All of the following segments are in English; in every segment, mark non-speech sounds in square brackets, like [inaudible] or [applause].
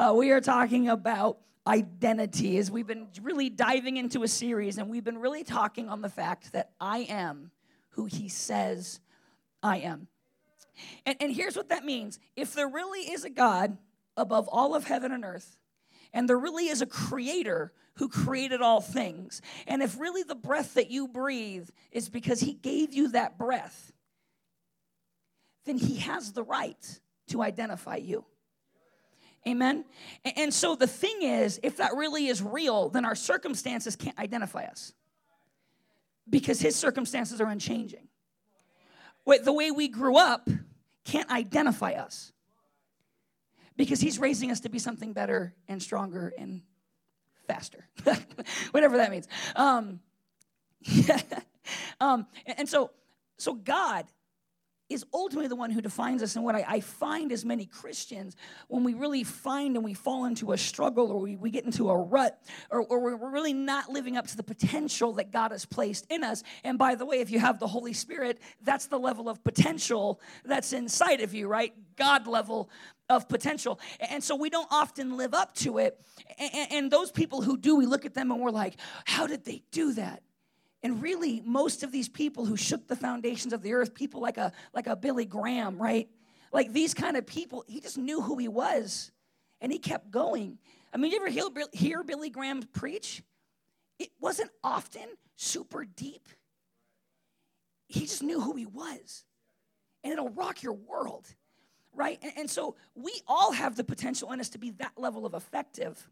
Uh, we are talking about identity as we've been really diving into a series and we've been really talking on the fact that I am who he says I am. And, and here's what that means if there really is a God above all of heaven and earth, and there really is a creator who created all things, and if really the breath that you breathe is because he gave you that breath, then he has the right to identify you. Amen? And so the thing is, if that really is real, then our circumstances can't identify us because his circumstances are unchanging. The way we grew up can't identify us because he's raising us to be something better and stronger and faster, [laughs] whatever that means. Um, [laughs] um, and so, so God is ultimately the one who defines us. And what I, I, find as many Christians, when we really find and we fall into a struggle or we, we get into a rut or, or we're really not living up to the potential that God has placed in us. And by the way, if you have the Holy Spirit, that's the level of potential that's inside of you, right? God level of potential. And so we don't often live up to it. And, and those people who do, we look at them and we're like, how did they do that? And really, most of these people who shook the foundations of the earth, people like a like a Billy Graham, right? Like these kind of people, he just knew who he was, and he kept going. I mean, you ever hear, hear Billy Graham preach? It wasn't often super deep. He just knew who he was, and it'll rock your world, right? And, and so we all have the potential in us to be that level of effective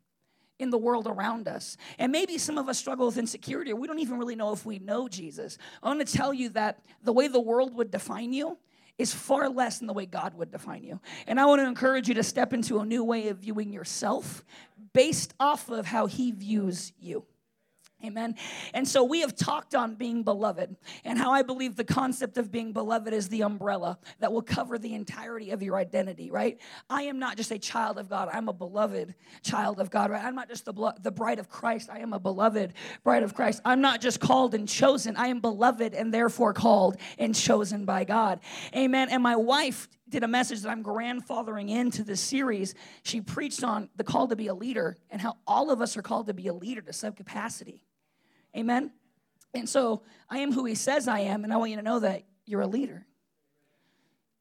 in the world around us. And maybe some of us struggle with insecurity, or we don't even really know if we know Jesus. I want to tell you that the way the world would define you is far less than the way God would define you. And I want to encourage you to step into a new way of viewing yourself based off of how He views you. Amen. And so we have talked on being beloved and how I believe the concept of being beloved is the umbrella that will cover the entirety of your identity, right? I am not just a child of God, I'm a beloved child of God, right? I'm not just the, blo- the bride of Christ, I am a beloved bride of Christ. I'm not just called and chosen, I am beloved and therefore called and chosen by God. Amen. And my wife did a message that I'm grandfathering into this series. She preached on the call to be a leader and how all of us are called to be a leader to some capacity. Amen? And so I am who he says I am, and I want you to know that you're a leader.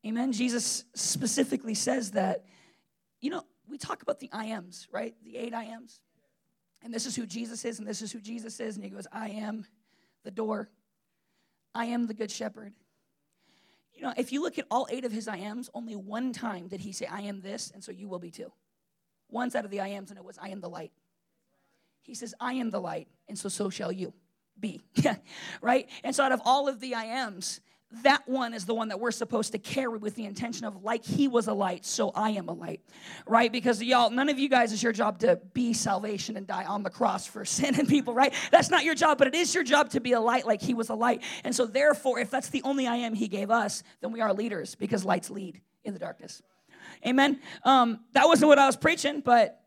Amen? Jesus specifically says that, you know, we talk about the I ams, right? The eight I ams. And this is who Jesus is, and this is who Jesus is. And he goes, I am the door. I am the good shepherd. You know, if you look at all eight of his I ams, only one time did he say, I am this, and so you will be too. Once out of the I ams, and it was, I am the light. He says, I am the light, and so so shall you be. [laughs] right? And so out of all of the I ams, that one is the one that we're supposed to carry with the intention of like he was a light so i am a light. Right? Because y'all none of you guys is your job to be salvation and die on the cross for [laughs] sin and people right? That's not your job but it is your job to be a light like he was a light. And so therefore if that's the only i am he gave us then we are leaders because lights lead in the darkness. Amen? Um, that wasn't what i was preaching but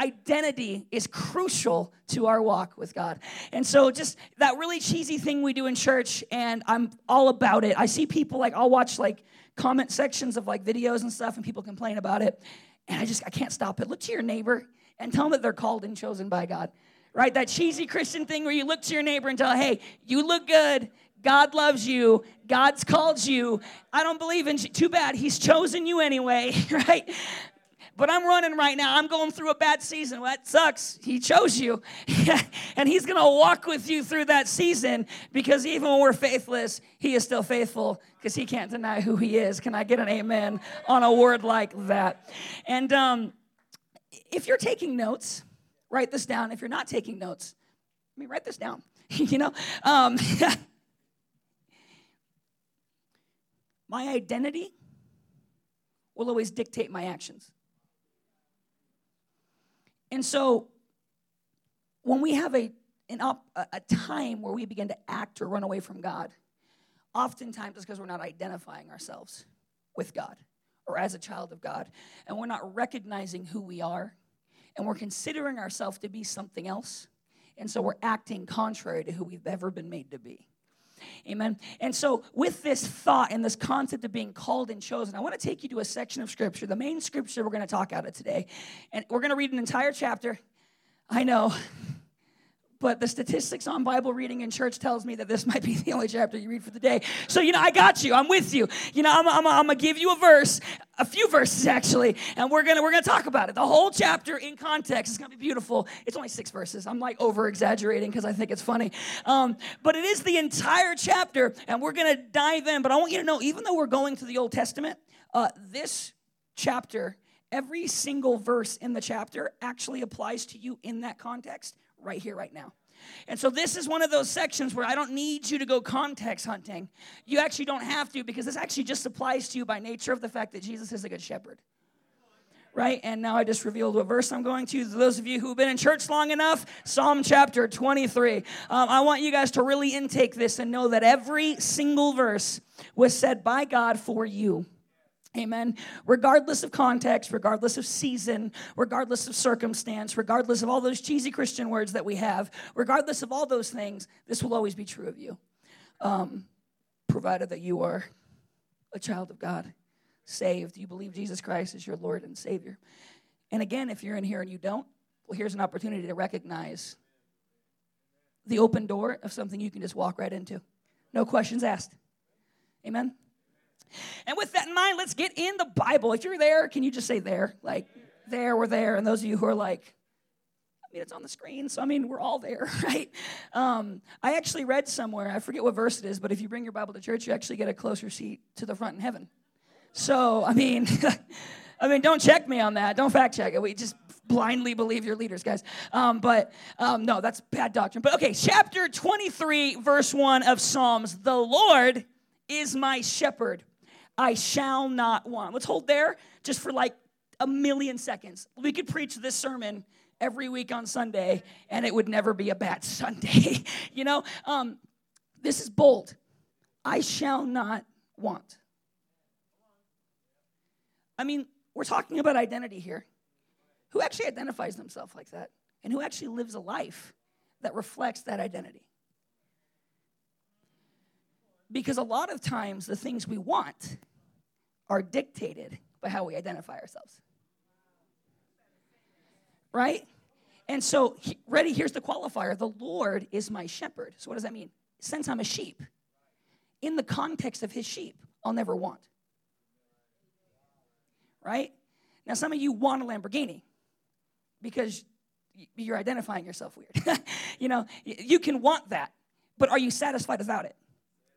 identity is crucial to our walk with God. And so, just that really cheesy thing we do in church, and I'm all about it. I see people like, I'll watch like comment sections of like videos and stuff, and people complain about it. And I just, I can't stop it. Look to your neighbor and tell them that they're called and chosen by God. Right? That cheesy Christian thing where you look to your neighbor and tell, hey, you look good. God loves you. God's called you. I don't believe in too bad. He's chosen you anyway, [laughs] right? But I'm running right now. I'm going through a bad season. Well, that sucks. He chose you. [laughs] and He's going to walk with you through that season because even when we're faithless, He is still faithful because He can't deny who He is. Can I get an amen on a word like that? And um, if you're taking notes, write this down. If you're not taking notes, I mean, write this down. [laughs] you know? Um, [laughs] my identity will always dictate my actions. And so when we have a, an a time where we begin to act or run away from God, oftentimes it's because we're not identifying ourselves with God or as a child of God. And we're not recognizing who we are. And we're considering ourselves to be something else. And so we're acting contrary to who we've ever been made to be. Amen. And so, with this thought and this concept of being called and chosen, I want to take you to a section of scripture, the main scripture we're going to talk out of today. And we're going to read an entire chapter. I know but the statistics on Bible reading in church tells me that this [laughs] might be the only chapter you read for the day. So, you know, I got you. I'm with you. You know, I'm, I'm, I'm to give you a verse, a few verses actually, and we're to we're gonna talk about it. The whole chapter in context is to be beautiful. It's only six verses. I'm like over exaggerating because I think it's funny. Um, but it is the entire chapter, and we're to dive in. But I want you to know, even though we're going to the Old Testament, uh, this chapter, every single verse in the chapter actually applies to you in that context right here, right now. And so this is one of those sections where I don't need you to go context hunting. You actually don't have to because this actually just applies to you by nature of the fact that Jesus is a good shepherd. Right? And now I just revealed what verse I'm going to. Those of you who've been in church long enough, Psalm chapter 23. Um, I want you guys to really intake this and know that every single verse was said by God for you. Amen. Regardless of context, regardless of season, regardless of circumstance, regardless of all those cheesy Christian words that we have, regardless of all those things, this will always be true of you. Um, provided that you are a child of God, saved, you believe Jesus Christ is your Lord and Savior. And again, if you're in here and you don't, well, here's an opportunity to recognize the open door of something you can just walk right into. No questions asked. Amen. And with that in mind, let's get in the Bible. If you're there, can you just say there? Like, there, we're there. And those of you who are like, I mean, it's on the screen, so I mean, we're all there, [laughs] right? Um, I actually read somewhere, I forget what verse it is, but if you bring your Bible to church, you actually get a closer seat to the front in heaven. So, I mean, [laughs] I mean, don't check me on that. Don't fact check it. We just blindly believe your leaders, guys. Um, but um, no, that's bad doctrine. But okay, chapter 23, verse 1 of Psalms The Lord is my shepherd. I shall not want. Let's hold there just for like a million seconds. We could preach this sermon every week on Sunday, and it would never be a bad [laughs] Sunday. you know, um, this is bold. I shall not want. I mean, we're talking about identity here. Who actually identifies themselves like that? And who actually lives a life that reflects that identity? Because a lot of times, the things we want are dictated by how we identify ourselves. Right? And so, ready, here's the qualifier the Lord is my shepherd. So, what does that mean? Since I'm a sheep, in the context of his sheep, I'll never want. Right? Now, some of you want a Lamborghini because you're identifying yourself weird. [laughs] you know, you can want that, but are you satisfied without it?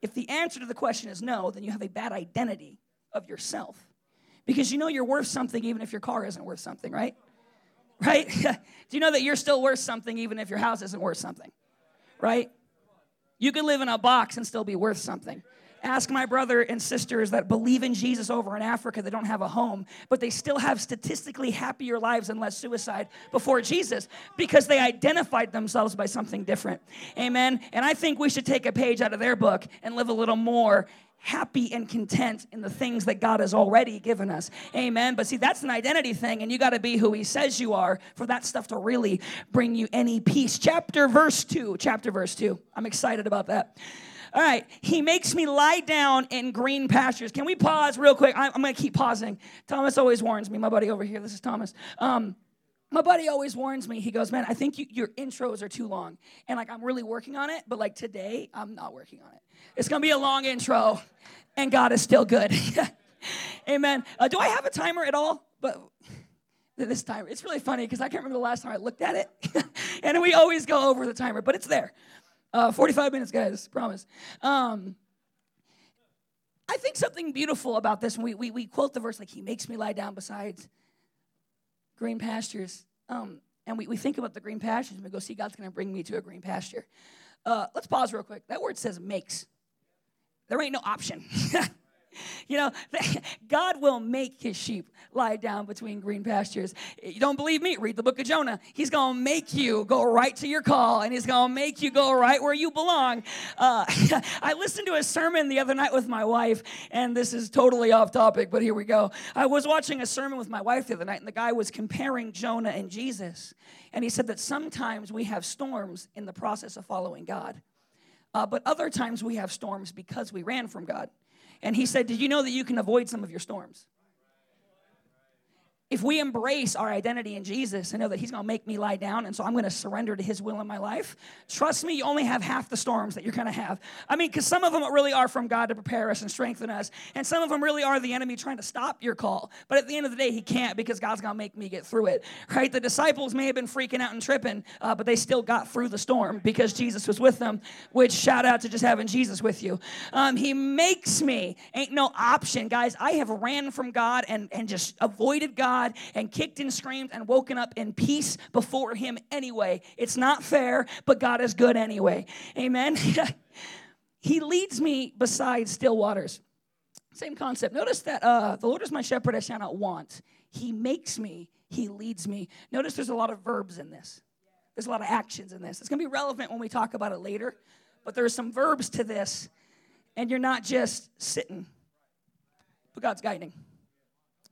If the answer to the question is no, then you have a bad identity of yourself. Because you know you're worth something even if your car isn't worth something, right? Right? [laughs] Do you know that you're still worth something even if your house isn't worth something? Right? You can live in a box and still be worth something. Ask my brother and sisters that believe in Jesus over in Africa that don't have a home, but they still have statistically happier lives and less suicide before Jesus because they identified themselves by something different. Amen. And I think we should take a page out of their book and live a little more happy and content in the things that God has already given us. Amen. But see, that's an identity thing, and you got to be who He says you are for that stuff to really bring you any peace. Chapter, verse 2. Chapter, verse 2. I'm excited about that. All right, he makes me lie down in green pastures. Can we pause real quick? I'm, going to keep pausing. Thomas always warns me, my buddy over here. This is Thomas. Um, my buddy always warns me. He goes, "Man, I think you, your intros are too long." And like I'm really working on it, but like today, I'm not working on it. It's gonna be a long intro, and God is still good. [laughs] Amen. Uh, do I have a timer at all? But this timer, it's really funny because I can't remember the last time I looked at it, [laughs] and we always go over the timer, but it's there. Uh, 45 minutes, guys, promise. Um, I think something beautiful about this, we, we, we quote the verse like, He makes me lie down beside green pastures. Um, and we, we think about the green pastures and we go, see, God's going to bring me to a green pasture. Uh, let's pause real quick. That word says makes. There ain't no option. [laughs] [laughs] You know, [laughs] God will make his sheep lie down between green pastures. You don't believe me? Read the book of Jonah. He's going to make you go right to your call, and he's going to make you go right where you belong. Uh, [laughs] I listened to a sermon the other night with my wife, and this is totally off topic, but here we go. I was watching a sermon with my wife the other night, and the guy was comparing Jonah and Jesus. And he said that sometimes we have storms in the process of following God. Uh, but other times we have storms because we ran from God. And he said, Did you know that you can avoid some of your storms? If we embrace our identity in Jesus and know that He's gonna make me lie down, and so I'm gonna surrender to His will in my life, trust me, you only have half the storms that you're gonna have. I mean, because some of them really are from God to prepare us and strengthen us, and some of them really are the enemy trying to stop your call. But at the end of the day, He can't because God's gonna make me get through it, right? The disciples may have been freaking out and tripping, uh, but they still got through the storm because Jesus was with them, which shout out to just having Jesus with you. Um, he makes me, ain't no option, guys. I have ran from God and, and just avoided God God and kicked and screamed and woken up in peace before Him anyway. It's not fair, but God is good anyway. Amen. [laughs] he leads me beside still waters. Same concept. Notice that uh, the Lord is my shepherd, I shall not want. He makes me, He leads me. Notice there's a lot of verbs in this, there's a lot of actions in this. It's going to be relevant when we talk about it later, but there's some verbs to this, and you're not just sitting, but God's guiding.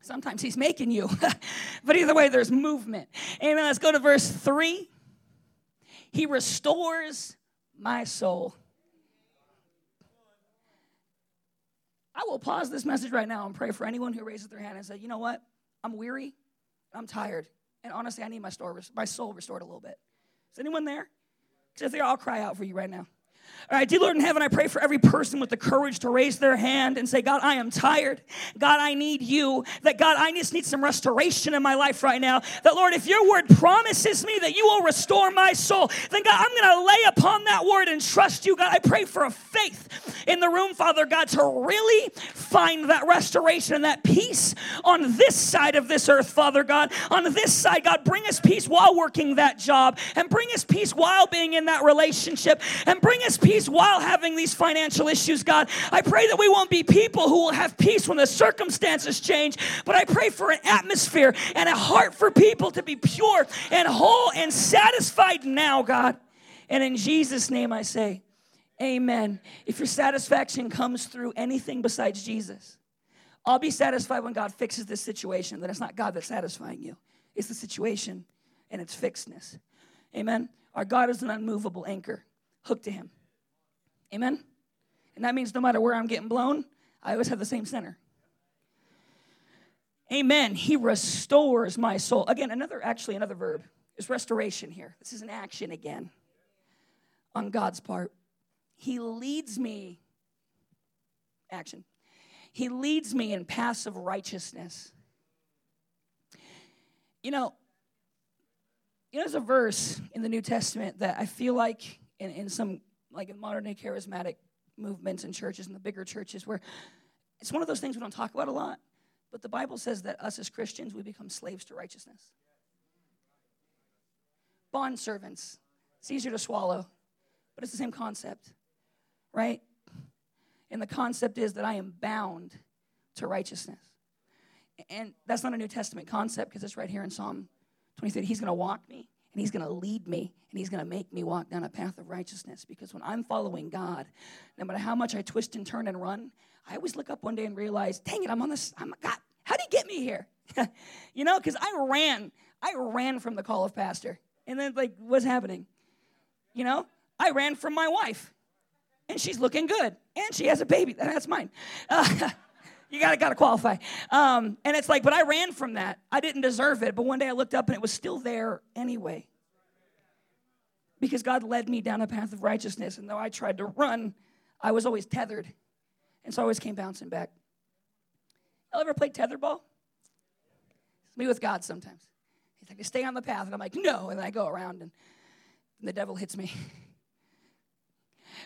Sometimes he's making you. [laughs] but either way, there's movement. Amen. Let's go to verse 3. He restores my soul. I will pause this message right now and pray for anyone who raises their hand and says, you know what? I'm weary. I'm tired. And honestly, I need my, store, my soul restored a little bit. Is anyone there? Because if they are, I'll cry out for you right now. All right, dear Lord in heaven, I pray for every person with the courage to raise their hand and say, God, I am tired. God, I need you. That God, I just need some restoration in my life right now. That Lord, if your word promises me that you will restore my soul, then God, I'm going to lay upon that word and trust you. God, I pray for a faith in the room, Father God, to really find that restoration and that peace on this side of this earth, Father God. On this side, God, bring us peace while working that job and bring us peace while being in that relationship and bring us peace while having these financial issues, God. I pray that we won't be people who will have peace when the circumstances change, but I pray for an atmosphere and a heart for people to be pure and whole and satisfied now, God. And in Jesus' name I say, Amen. If your satisfaction comes through anything besides Jesus, I'll be satisfied when God fixes this situation. That it's not God that's satisfying you, it's the situation and its fixedness. Amen. Our God is an unmovable anchor, hooked to Him. Amen? And that means no matter where I'm getting blown, I always have the same center. Amen. He restores my soul. Again, another, actually, another verb is restoration here. This is an action again on God's part. He leads me, action. He leads me in paths of righteousness. You know, you know, there's a verse in the New Testament that I feel like in, in some like in modern day charismatic movements and churches and the bigger churches where it's one of those things we don't talk about a lot, but the Bible says that us as Christians, we become slaves to righteousness. Bond servants. It's easier to swallow, but it's the same concept, right? And the concept is that I am bound to righteousness. And that's not a New Testament concept because it's right here in Psalm 23. He's going to walk me and He's going to lead me and He's going to make me walk down a path of righteousness. Because when I'm following God, no matter how much I twist and turn and run, I always look up one day and realize, dang it, I'm on this. I'm God. How did He get me here? [laughs] you know, because I ran. I ran from the call of pastor, and then like, what's happening? You know, I ran from my wife, and she's looking good, and she has a baby. That's mine. Uh, [laughs] you gotta gotta qualify. Um, and it's like, but I ran from that. I didn't deserve it, but one day I looked up and it was still there anyway. Because God led me down a path of righteousness, and though I tried to run, I was always tethered. And so I always came bouncing back. Y'all ever play tetherball? It's me with God sometimes. He's like, stay on the path. And I'm like, no. And I go around and, and the devil hits me. [laughs]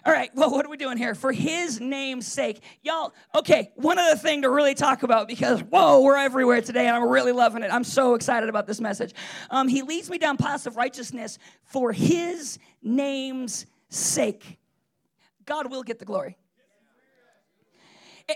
All right, well, what are we doing here? For his name's sake. Y'all, okay, one other thing to really talk about because, whoa, we're everywhere today and I'm really loving it. I'm so excited about this message. Um, he leads me down paths of righteousness for his name's sake. God will get the glory.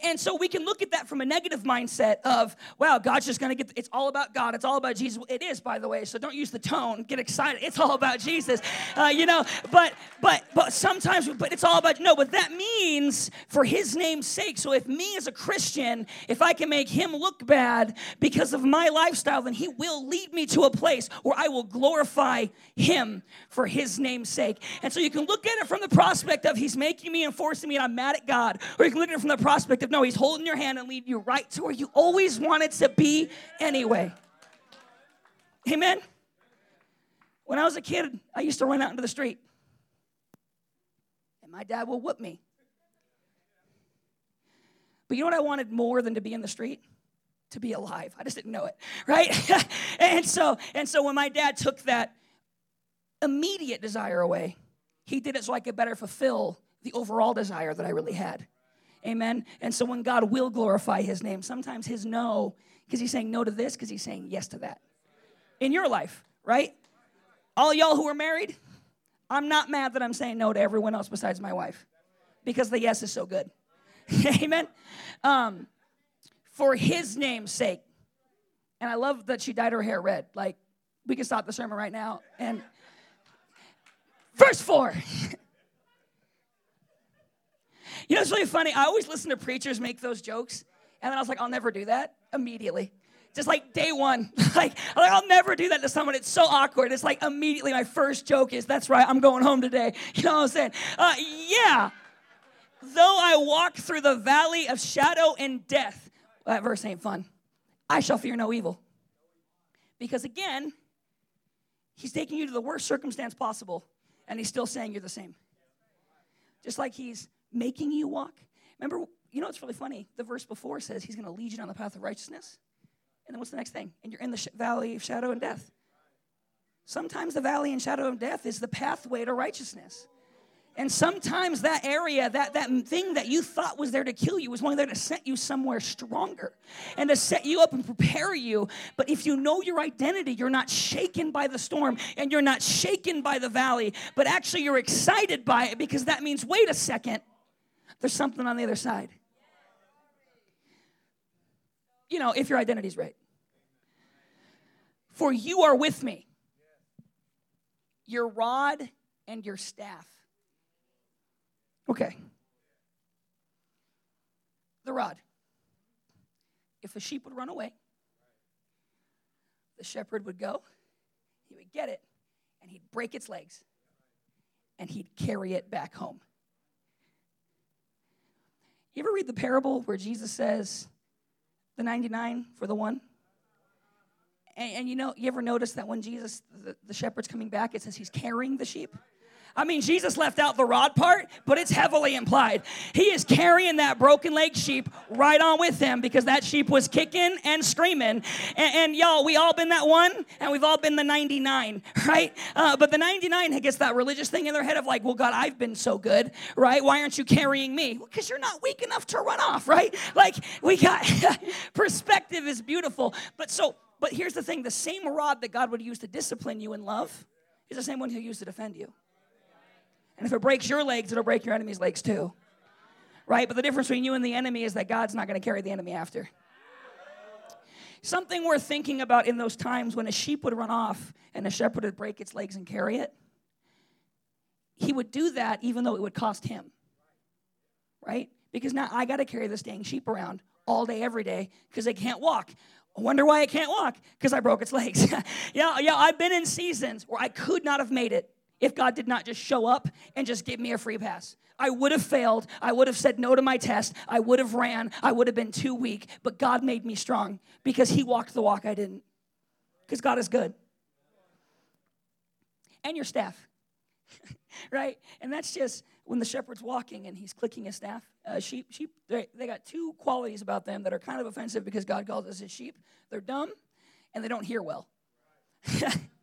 And so we can look at that from a negative mindset of, wow, God's just going to get, it's all about God. It's all about Jesus. It is, by the way. So don't use the tone. Get excited. It's all about Jesus. Uh, you know, but, but, but sometimes, but it's all about, no, but that means for his name's sake. So if me as a Christian, if I can make him look bad because of my lifestyle, then he will lead me to a place where I will glorify him for his name's sake. And so you can look at it from the prospect of he's making me and forcing me and I'm mad at God. Or you can look at it from the prospect no, he's holding your hand and leading you right to where you always wanted to be anyway. Amen. When I was a kid, I used to run out into the street. And my dad would whoop me. But you know what I wanted more than to be in the street? To be alive. I just didn't know it, right? [laughs] and so and so when my dad took that immediate desire away, he did it so I could better fulfill the overall desire that I really had. Amen. And so when God will glorify his name, sometimes his no, because he's saying no to this, because he's saying yes to that. In your life, right? All y'all who are married, I'm not mad that I'm saying no to everyone else besides my wife because the yes is so good. [laughs] Amen. Um, for his name's sake. And I love that she dyed her hair red. Like, we can stop the sermon right now. And verse 4. [laughs] You know, it's really funny. I always listen to preachers make those jokes, and then I was like, I'll never do that immediately. Just like day one, [laughs] like, like I'll never do that to someone. It's so awkward. It's like immediately my first joke is, "That's right, I'm going home today." [laughs] You know what I'm saying? Uh, yeah. Though I walk through the valley of shadow and death, that verse ain't fun. I shall fear no evil, because again, he's taking you to the worst circumstance possible, and he's still saying you're the same. Just like he's making you walk. Remember, you know it's really funny? The verse before says he's going to lead you down the path of righteousness. And then what's the next thing? And you're in the sh- valley of shadow and death. Sometimes the valley and shadow of death is the pathway to righteousness. And sometimes that area, that, that thing that you thought was there to kill you, was only there to set you somewhere stronger and to set you up and prepare you. But if you know your identity, you're not shaken by the storm and you're not shaken by the valley, but actually you're excited by it because that means, wait a second, there's something on the other side. You know, if your identity's right. For you are with me, your rod and your staff. Okay. The rod. If a sheep would run away, the shepherd would go, he would get it, and he'd break its legs, and he'd carry it back home. You ever read the parable where Jesus says, the 99 for the one? And, and you know, you ever notice that when Jesus, the, the shepherd's coming back, it says he's carrying the sheep? I mean, Jesus left out the rod part, but it's heavily implied. He is carrying that broken leg sheep right on with him because that sheep was kicking and screaming. And, and y'all, we all been that one, and we've all been the 99, [laughs] right? Uh, but the 99 gets that religious thing in their head of like, well, God, I've been so good, right? Why aren't you carrying me? Because well, you're not weak enough to run off, right? Like, we got [laughs] perspective is beautiful. But so, but here's the thing the same rod that God would use to discipline you in love is the same one he'll use to defend you. And if it breaks your legs, it'll break your enemy's legs too. Right? But the difference between you and the enemy is that God's not going to carry the enemy after. Something worth thinking about in those times when a sheep would run off and a shepherd would break its legs and carry it, he would do that even though it would cost him. Right? Because now I got to carry this dang sheep around all day, every day, because they can't walk. I wonder why it can't walk, because I broke its legs. [laughs] yeah, yeah, I've been in seasons where I could not have made it if God did not just show up and just give me a free pass. I would have failed. I would have said no to my test. I would have ran. I would have been too weak. But God made me strong because He walked the walk I didn't. Because God is good. And your staff, [laughs] right? And that's just when the shepherd's walking and he's clicking his staff. Uh, sheep, sheep, they, they got two qualities about them that are kind of offensive because God calls us his sheep. They're dumb and they don't hear well. [laughs]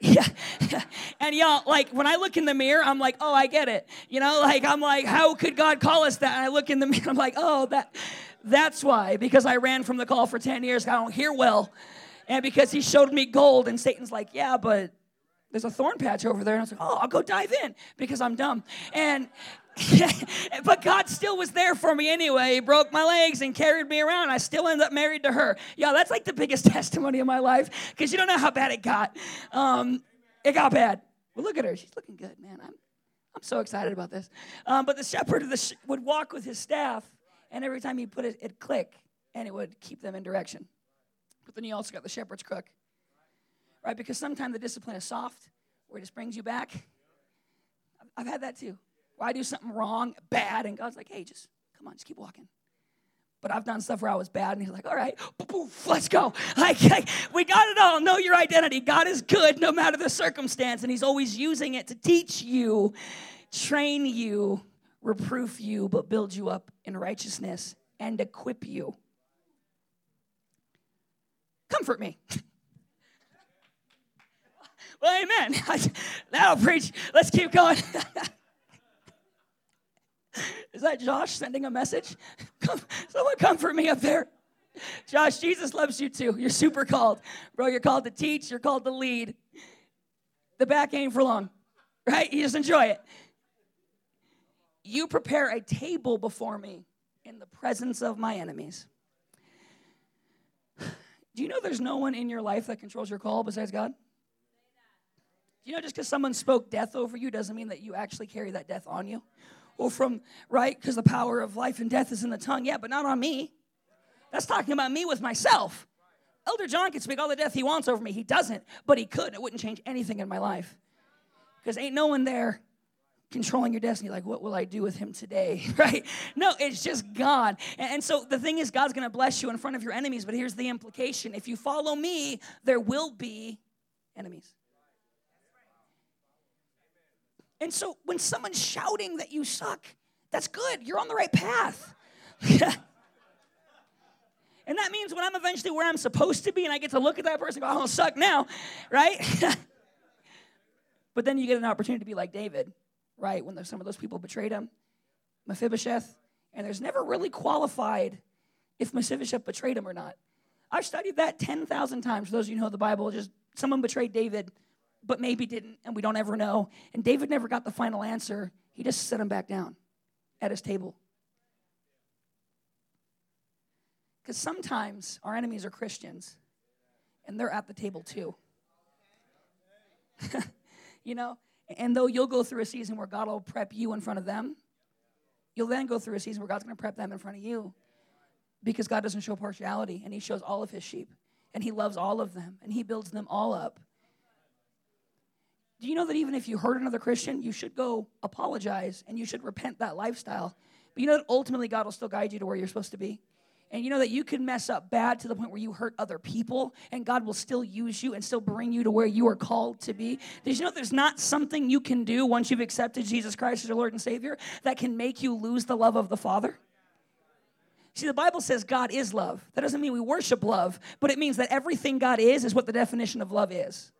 Yeah. [laughs] and y'all, like when I look in the mirror, I'm like, oh, I get it. You know, like I'm like, how could God call us that? And I look in the [laughs] mirror, I'm like, oh, that that's why. Because I ran from the call for 10 years, I don't hear well. And because he showed me gold, and Satan's like, yeah, but there's a thorn patch over there. And I was like, oh, I'll go dive in because I'm dumb. And [laughs] but God still was there for me anyway. He broke my legs and carried me around. I still ended up married to her. Yeah, that's like the biggest [laughs] testimony of my life because you don't know how bad it got. Um, it got bad. Well, look at her. She's looking good, man. I'm, I'm so excited about this. Um, but the shepherd the sh- would walk with his staff, and every time he put it, it'd click, and it would keep them in direction. But then you also got the shepherd's crook, right? Because sometimes the discipline is soft, where it just brings you back. I've had that too where I do something wrong, bad, and God's like, hey, just come on, just keep walking. But I've done stuff where I was bad, and He's like, all right, let's go. [laughs] Like, like, we got it all. Know your identity. God is good no matter the circumstance, and He's always using it to teach you, train you, reproof you, but build you up in righteousness and equip you. Comfort me. [laughs] well, amen. [laughs] That'll preach. Let's keep going. Is that Josh sending a message? [laughs] Come, someone comfort me up there. Josh, Jesus loves you too. You're super called. Bro, you're called to teach, you're called to lead. The back ain't for long, right? You just enjoy it. You prepare a table before me in the presence of my enemies. [sighs] Do you know there's no one in your life that controls your call besides God? Do you know just because someone spoke death over you doesn't mean that you actually carry that death on you? Well, from, right? Because the power of life and death is in the tongue. Yeah, but not on me. That's talking about me with myself. Elder John can speak all the death he wants over me. He doesn't, but he could. It wouldn't change anything in my life. Because ain't no one there controlling your destiny. Like, what will I do with him today? [laughs] Right? No, it's just God. And, so the thing is, God's going to bless you in front of your enemies. But here's the implication if you follow me, there will be enemies. And so when someone's shouting that you suck, that's good. You're on the right path. [laughs] and that means when I'm eventually where I'm supposed to be and I get to look at that person go, I don't suck now, [laughs] right? [laughs] but then you get an opportunity to be like David, right? When some of those people betrayed him, Mephibosheth, and there's never really qualified if Mephibosheth betrayed him or not. I've studied that 10,000 times. For those of you who know the Bible, just someone betrayed David but maybe didn't, and we don't ever know. And David never got the final answer. He just set him back down at his table. Because sometimes our enemies are Christians, and they're at the table too. [laughs] you know? And though you'll go through a season where God will prep you in front of them, you'll then go through a season where God's going to prep them in front of you because God doesn't show partiality and He shows all of His sheep and He loves all of them and He builds them all up. Do you know that even if you hurt another Christian, you should go apologize and you should repent that lifestyle? But you know that ultimately God will still guide you to where you're supposed to be? And you know that you can mess up bad to the point where you hurt other people, and God will still use you and still bring you to where you are called to be. Did you know there's not something you can do once you've accepted Jesus Christ as your Lord and Savior that can make you lose the love of the Father? See, the Bible says God is love. That doesn't mean we worship love, but it means that everything God is is what the definition of love is.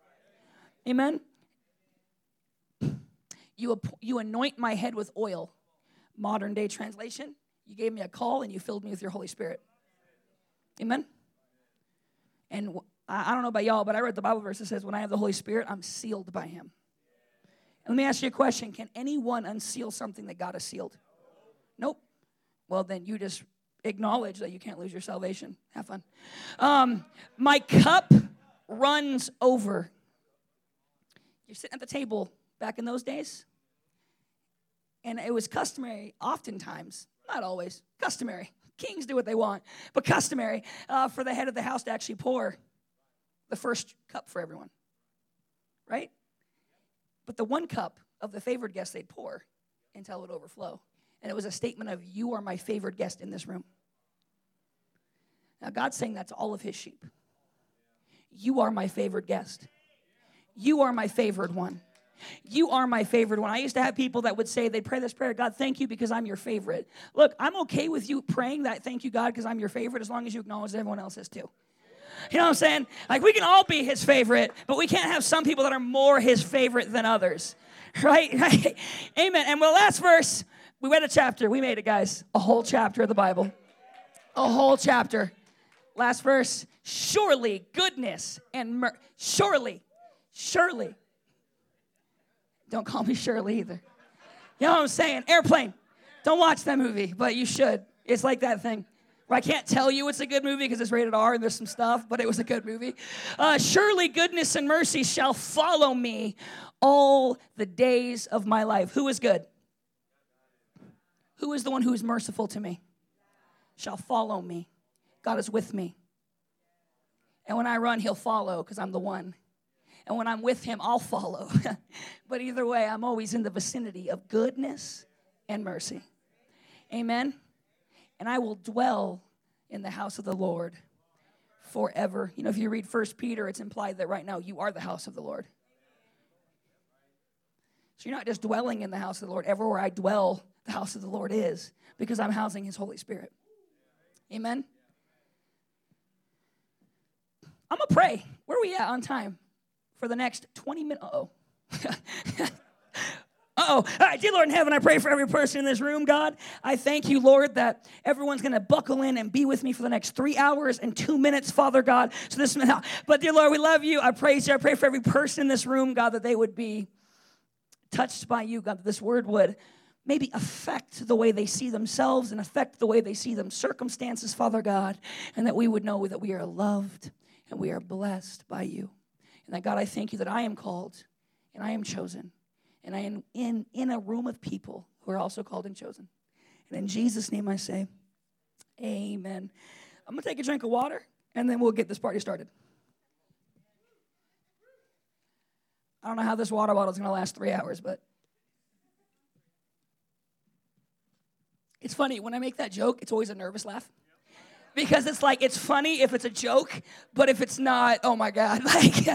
Amen? You, you anoint my head with oil. Modern day translation, you gave me a call and you filled me with your Holy Spirit. Amen? And I don't know about y'all, but I read the Bible verse that says, When I have the Holy Spirit, I'm sealed by Him. And let me ask you a question Can anyone unseal something that God has sealed? Nope. Well, then you just acknowledge that you can't lose your salvation. Have fun. Um, my cup runs over. You're sitting at the table back in those days. And it was customary, oftentimes, not always, customary. Kings do what they want, but customary uh, for the head of the house to actually pour the first cup for everyone, right? But the one cup of the favored guest they'd pour until it would overflow. And it was a statement of, You are my favored guest in this room. Now, God's saying that to all of his sheep. You are my favored guest. You are my favored one. You are my favorite one. I used to have people that would say, they'd pray this prayer God, thank you because I'm your favorite. Look, I'm okay with you praying that thank you, God, because I'm your favorite as long as you acknowledge that everyone else is too. You know what I'm saying? Like, we can all be his favorite, but we can't have some people that are more his favorite than others. [laughs] Right? [laughs] Amen. And well, last verse, we read a chapter. We made it, guys. A whole chapter of the Bible. A whole chapter. Last verse. Surely goodness and mer- surely, surely Don't call me Shirley either. You know what I'm saying? Airplane. Don't watch that movie, but you should. It's like that thing. Where I can't tell you it's a good movie because it's rated R and there's some stuff, but it was a good movie. Uh, Surely goodness and mercy shall follow me all the days of my life. Who is good? Who is the one who is merciful to me? Shall follow me. God is with me. And when I run, he'll follow because I'm the one. And when I'm with him, I'll follow. [laughs] but either way, I'm always in the vicinity of goodness and mercy. Amen. And I will dwell in the house of the Lord forever. You know, if you read First Peter, it's implied that right now you are the house of the Lord. So you're not just dwelling in the house of the Lord. Everywhere I dwell, the house of the Lord is because I'm housing his Holy Spirit. Amen. I'm gonna pray. Where are we at on time? For the next 20 minutes. oh. [laughs] All right, dear Lord in heaven, I pray for every person in this room, God. I thank you, Lord, that everyone's going to buckle in and be with me for the next three hours and two minutes, Father God. So this, [laughs] but dear Lord, we love you. I praise you. I pray for every person in this room, God, that they would be touched by you, God, that this word would maybe affect the way they see themselves and affect the way they see them circumstances, Father God, and that we would know that we are loved and we are blessed by you. And that, God, I thank you that I am called and I am chosen and I am in, in a room of people who are also called and chosen. And in Jesus' name I say, Amen. I'm going to take a drink of water and then we'll get this party started. I don't know how this water bottle is going to last three hours, but it's funny. When I make that joke, it's always a nervous laugh. Because it's like, it's funny if it's a joke, but if it's not, oh my God. [laughs] Like,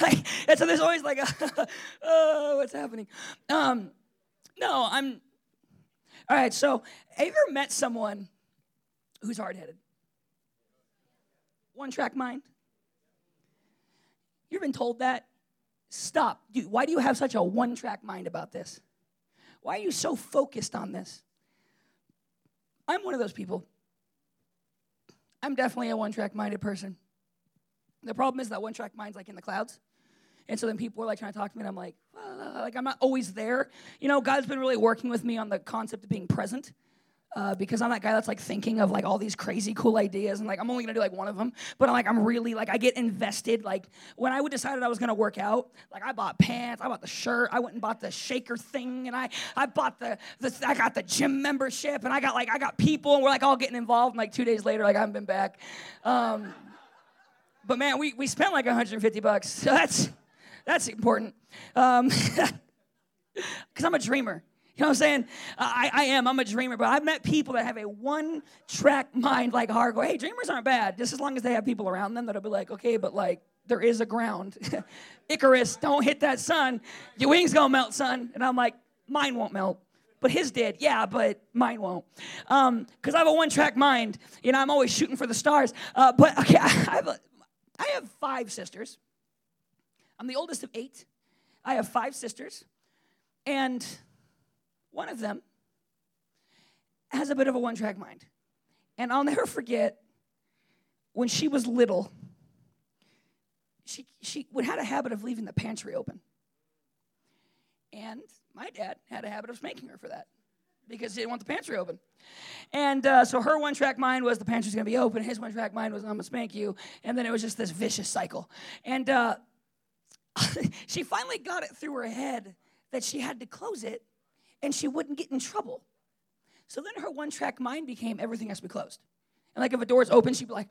like and so there's always like, a, [laughs] oh, what's happening? Um, no, I'm, all right, so have you ever met someone who's hard headed? One track mind? You've been told that? Stop. Dude, why do you have such a one track mind about this? Why are you so focused on this? I'm one of those people. I'm definitely a one track minded person. The problem is that one track mind's like in the clouds. And so then people are like trying to talk to me, and I'm like, like I'm not always there. You know, God's been really working with me on the concept of being present uh, because I'm that guy that's like thinking of like all these crazy cool ideas and like I'm only gonna do like one of them, but I'm like I'm really like I get invested. Like when I would decided I was gonna work out, like I bought pants, I bought the shirt, I went and bought the shaker thing, and I I bought the, the I got the gym membership, and I got like I got people, and we're like all getting involved. And like two days later, like I haven't been back. Um, but man, we we spent like 150 bucks. So [laughs] that's that's important. Um, [laughs] because I'm a dreamer. You know what I'm saying? I, I am. I'm a dreamer, but I've met people that have a one track mind like hard. Go, hey, dreamers aren't bad, just as long as they have people around them that'll be like, okay, but like, there is a ground. [laughs] Icarus, don't hit that sun. Your wings gonna melt, son. And I'm like, mine won't melt. But his did, yeah, but mine won't. Because um, I have a one track mind. You know, I'm always shooting for the stars. Uh, but [laughs] okay, I have, a, I have five sisters. I'm the oldest of eight. I have five sisters. And one of them has a bit of a one track mind. And I'll [laughs] never forget when she was little, she, she would had a habit of leaving the pantry open. And my dad had a habit of spanking her for that because he didn't want the pantry open. And uh, so her one track mind was the pantry's gonna be open. His one track mind was I'm gonna spank you. And then it was just this vicious cycle. And uh, [laughs] she finally got it through her head that she had to close it and she wouldn't get in trouble. So then her one track mind became everything has to be closed. And like if a door's open, she'd be like,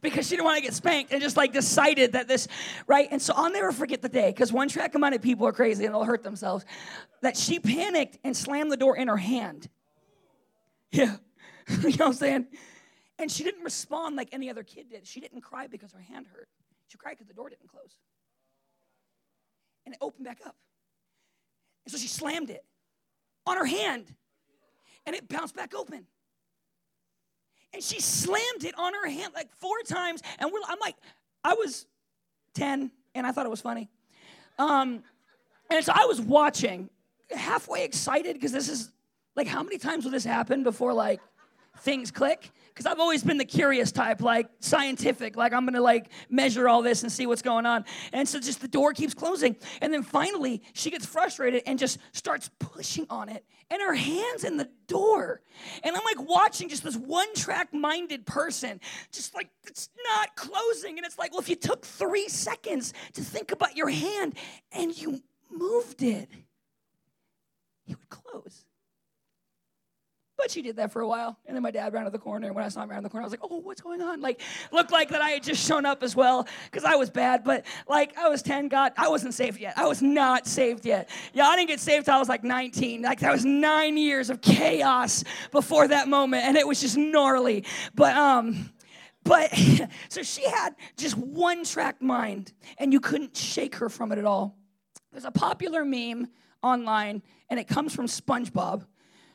because she didn't want to get spanked and just like decided that this, right? And so I'll never forget the day, because one track minded people are crazy and they'll hurt themselves, that she panicked and slammed the door in her hand. [laughs] Yeah. [laughs] you know what I'm saying? And she didn't respond like any other kid did. She didn't cry because her hand hurt. She cried because the door didn't close. And it opened back up. And so she slammed it on her hand and it bounced back open. And she slammed it on her hand like four times. And we're, I'm like, I was 10 and I thought it was funny. Um, and so I was watching, halfway excited because this is like, how many times will this happen before like things click because I've always been the curious type, like scientific, like I'm gonna like measure all this and see what's going on. And so just the door keeps closing. And then finally she gets frustrated and just starts pushing on it. And her hand's in the door. And I'm like watching just this one track minded person, just like it's not closing. And it's like, well, if you took three seconds to think about your hand and you moved it, it would close. But she did that for a while. And then my dad ran to the corner. And when I saw him around the corner, I was like, oh, what's going on? Like, looked like that I had just shown up as well because I was bad. But like, I was 10, God, I wasn't saved yet. I was not saved yet. Yeah, I didn't get saved till I was like 19. Like, that was nine years of chaos before that moment. And it was just gnarly. But, um, but [laughs] so she had just one track mind and you couldn't shake her from it at all. There's a popular meme online and it comes from SpongeBob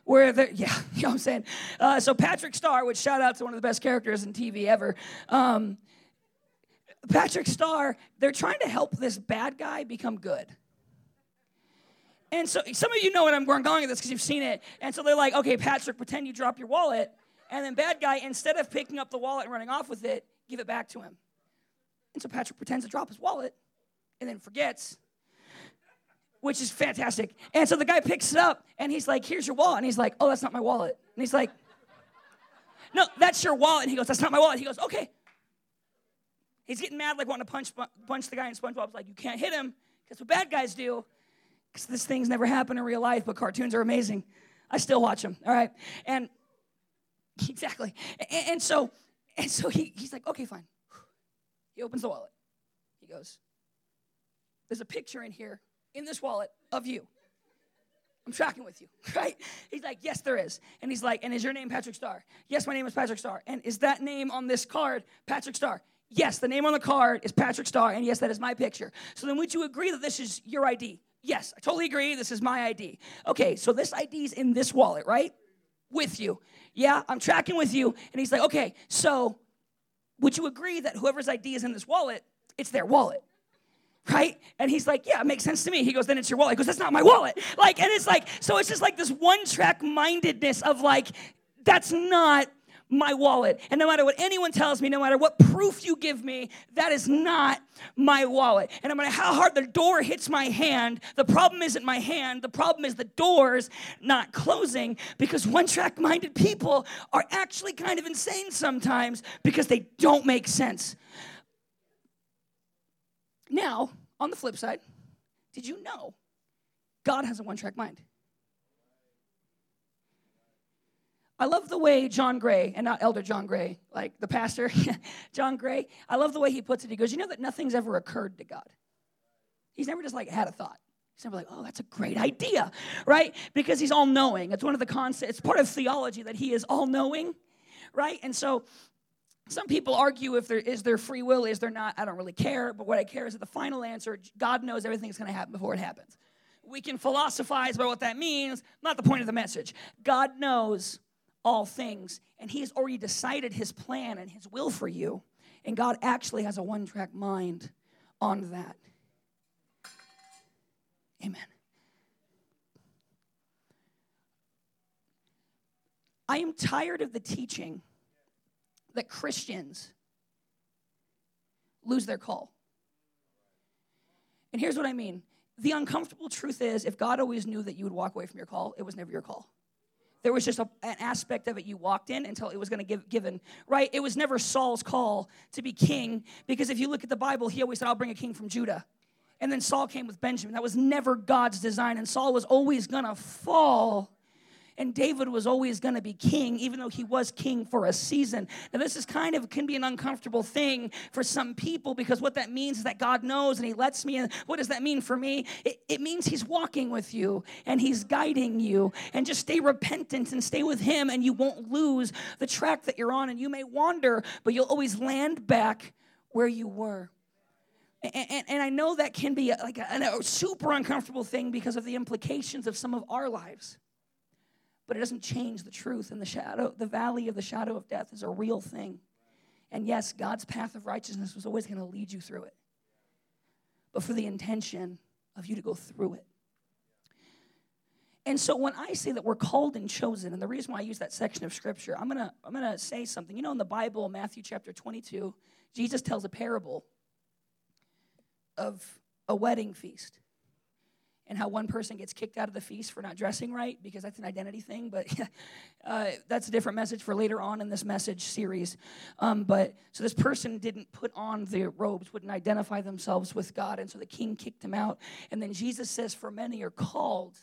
where the [laughs] yeah, you know what I'm saying. Uh, so Patrick Star, which shout out to one of the best characters in TV ever. Um, Patrick Star, they're trying to help this bad guy become good. And so some of you know what I'm going with this because you've seen it. And so they're like, okay, Patrick, pretend you drop your wallet. And then bad guy, instead of picking up the wallet and running off with it, give it back to him. And so Patrick pretends to drop his wallet and then forgets which is fantastic. And so the guy picks it up and he's like, Here's your wallet. And he's like, Oh, that's not my wallet. And he's like, No, that's your wallet. And he goes, That's not my wallet. He goes, Okay. He's getting mad, like wanting to punch, punch the guy in SpongeBob's like, You can't hit him. That's what bad guys do. Because this thing's never happened in real life, but cartoons are amazing. I still watch them, all right? And [laughs] exactly. And, and so, and so he, he's like, okay, fine. He opens the wallet. He goes, There's a picture in here in this wallet of you. I'm tracking with you, [laughs] right? He's like, Yes, there is. And he's like, And is your name Patrick Star? Yes, my name is Patrick Star. And is that name on this card Patrick Star? Yes, the name on the card is Patrick Star. And yes, that is my picture. So then would you agree that this is your ID? Yes, I totally agree. This is my ID. Okay, so this ID is in this wallet, right? With you. Yeah, I'm tracking with you. And he's like, Okay, so would you agree that whoever's ID is in this wallet, it's their wallet? Right? And he's like, yeah, it makes sense to me. He goes, then it's your wallet. He goes, that's not my wallet. Like, and it's like, so it's just like this one track mindedness of like, that's not my wallet. And no matter what anyone tells me, no matter what proof you give me, that is not my wallet. And no matter how hard the door hits my hand, the problem isn't my hand, the problem is the doors not closing because one track minded people are actually kind of insane sometimes because they don't make sense. Now, on the flip side, did you know God has a one track mind? I love the way John Gray, and not Elder John Gray, like the pastor, [laughs] John Gray, I love the way he puts it. He goes, You know that nothing's ever occurred to God. He's never just like had a thought. He's never like, oh, that's a great idea, right? Because he's all knowing. It's one of the concepts, it's part of theology that he is all knowing, right? And so some people argue if there is there free will, is there not? I don't really care. But what I care is that the final answer, God knows everything's going to happen before it happens. We can philosophize about what that means, not the point of the message. God knows all things, and He has already decided His plan and His will for you. And God actually has a one track mind on that. Amen. I am tired of the teaching that Christians lose their call. And here's what I mean the uncomfortable truth is if God always knew that you would walk away from your call, it was never your call. There was just a, an aspect of it you walked in until it was going to give given, right? It was never Saul's call to be king because if you look at the Bible, he always said, I'll bring a king from Judah. And then Saul came with Benjamin. That was never God's design, and Saul was always going to fall and David was always going to be king, even though he was king for a season. Now, this is kind of can be an uncomfortable thing for some people because what that means is that God knows and he lets me. And what does that mean for me? It, it means he's walking with you and he's guiding you. And just stay repentant and stay with him, and you won't lose the track that you're on. And you may wander, but you'll always land back where you were. And, and, and, I know that can be like a, a, super uncomfortable thing because of the implications of some of our lives but it doesn't change the truth. And the shadow, the valley of the shadow of death is a real thing. And yes, God's path of righteousness was always going to lead you through it, but for the intention of you to go through it. And so when I say that we're called and chosen, and the reason why I use that section of scripture, I'm gonna I'm gonna say something. You know, in the Bible, Matthew chapter 22, Jesus tells a parable of a wedding feast and how one person gets kicked out of the feast for not dressing right because that's an identity thing. But [laughs] uh, that's a different message for later on in this message series. Um, but so this person didn't put on the robes, wouldn't identify themselves with God, and so the king kicked him out. And then Jesus says, "For many are called."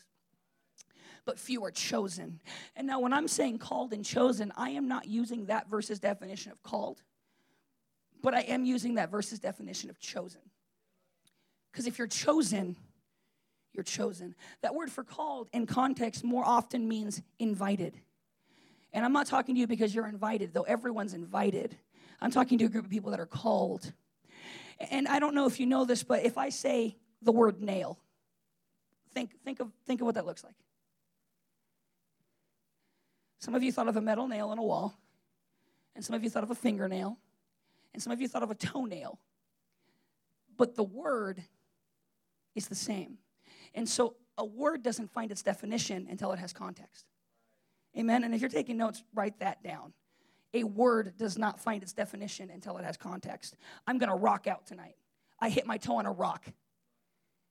But few are chosen. And now, when I'm saying called and chosen, I am not using that verse's definition of called, but I am using that verse's definition of chosen. Because if you're chosen, you're chosen. That word for called in context more often means invited. And I'm not talking to you because you're invited, though everyone's invited. I'm talking to a group of people that are called. And I don't know if you know this, but if I say the word nail, think, think, of, think of what that looks like. Some of you thought of a metal nail in a wall, and some of you thought of a fingernail, and some of you thought of a toenail. But the word is the same. And so a word doesn't find its definition until it has context. Amen. And if you're taking notes, write that down. A word does not find its definition until it has context. I'm going to rock out tonight. I hit my toe on a rock.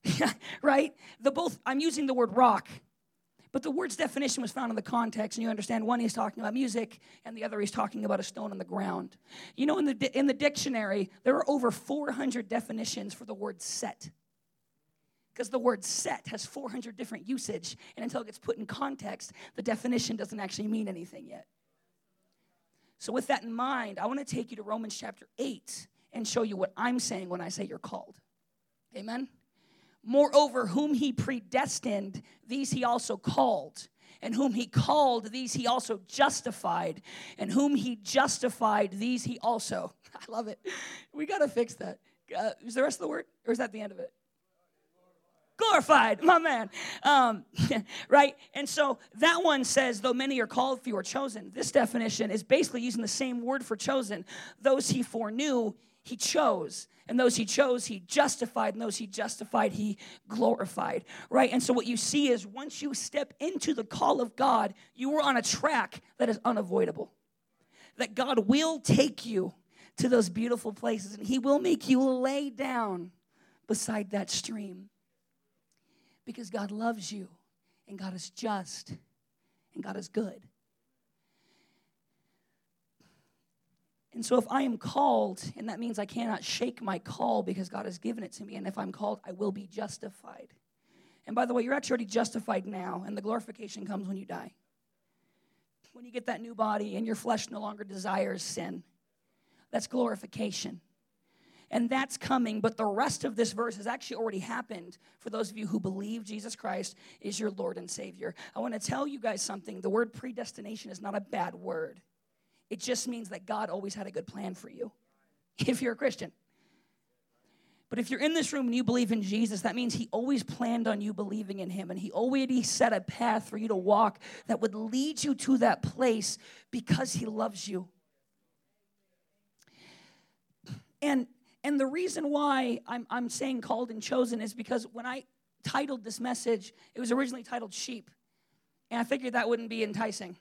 [laughs] right? The both I'm using the word rock, but the word's definition was found in the context, and you understand one he's talking about music, and the other he's talking about a stone on the ground. You know, in the in the dictionary, there are over 400 definitions for the word set because the word set has 400 different usage and until it gets put in context the definition doesn't actually mean anything yet. So with that in mind i want to take you to romans chapter 8 and show you what i'm saying when i say you're called. Amen? Moreover whom he predestined these he also called. And whom he called these he also justified. And whom he justified these he also [laughs] i love it. We got to fix that. Uh, is the rest of the word or is that the end of it glorified, my man. Um, [laughs] right? And so that one says, though many are called, few are chosen. This definition is basically using the same word for chosen. Those he foreknew, he chose. And those he chose, he justified. And those he justified, he glorified. Right? And so what you see is once you step into the call of God, you are on a track that is unavoidable. That God will take you to those beautiful places and he will make you lay down beside that stream because God loves you and God is just and God is good. And so, if I am called, and that means I cannot shake my call because God has given it to me, and if I'm called, I will be justified. And by the way, you're actually already justified now, and the glorification comes when you die. When you get that new body and your flesh no longer desires sin, that's glorification and that's coming. But the rest of this verse has actually already happened for those of you who believe Jesus Christ is your Lord and Savior. I want to tell you guys something. The word predestination is not a bad word, it just means that God always had a good plan for you [laughs] if you're a Christian. But if you're in this room and you believe in Jesus, that means He always planned on you believing in Him. And He already set a path for you to walk that would lead you to that place because He loves you. And and the reason why I'm, I'm saying called and chosen is because when I titled this message, it was originally titled Sheep. And I figured that wouldn't be enticing.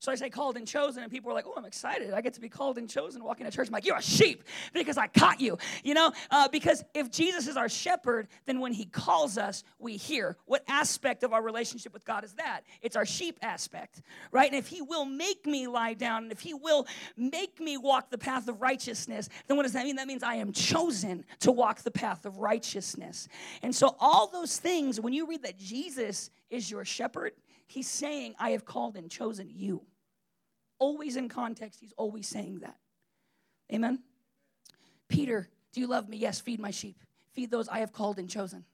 So I say called and chosen, and people are like, oh, I'm excited. I get to be called and chosen walking to church. I'm like, you're a sheep because I caught you. You know, uh, because if Jesus is our shepherd, then when he calls us, we hear. What aspect of our relationship with God is that? It's our sheep aspect, right? And if he will make me lie down, and if he will make me walk the path of righteousness, then what does that mean? That means I am chosen to walk the path of righteousness. And so all those things, when you read that Jesus is your shepherd, He's saying, I have called and chosen you. Always in context, he's always saying that. Amen? Peter, do you love me? Yes, feed my sheep. Feed those I have called and chosen.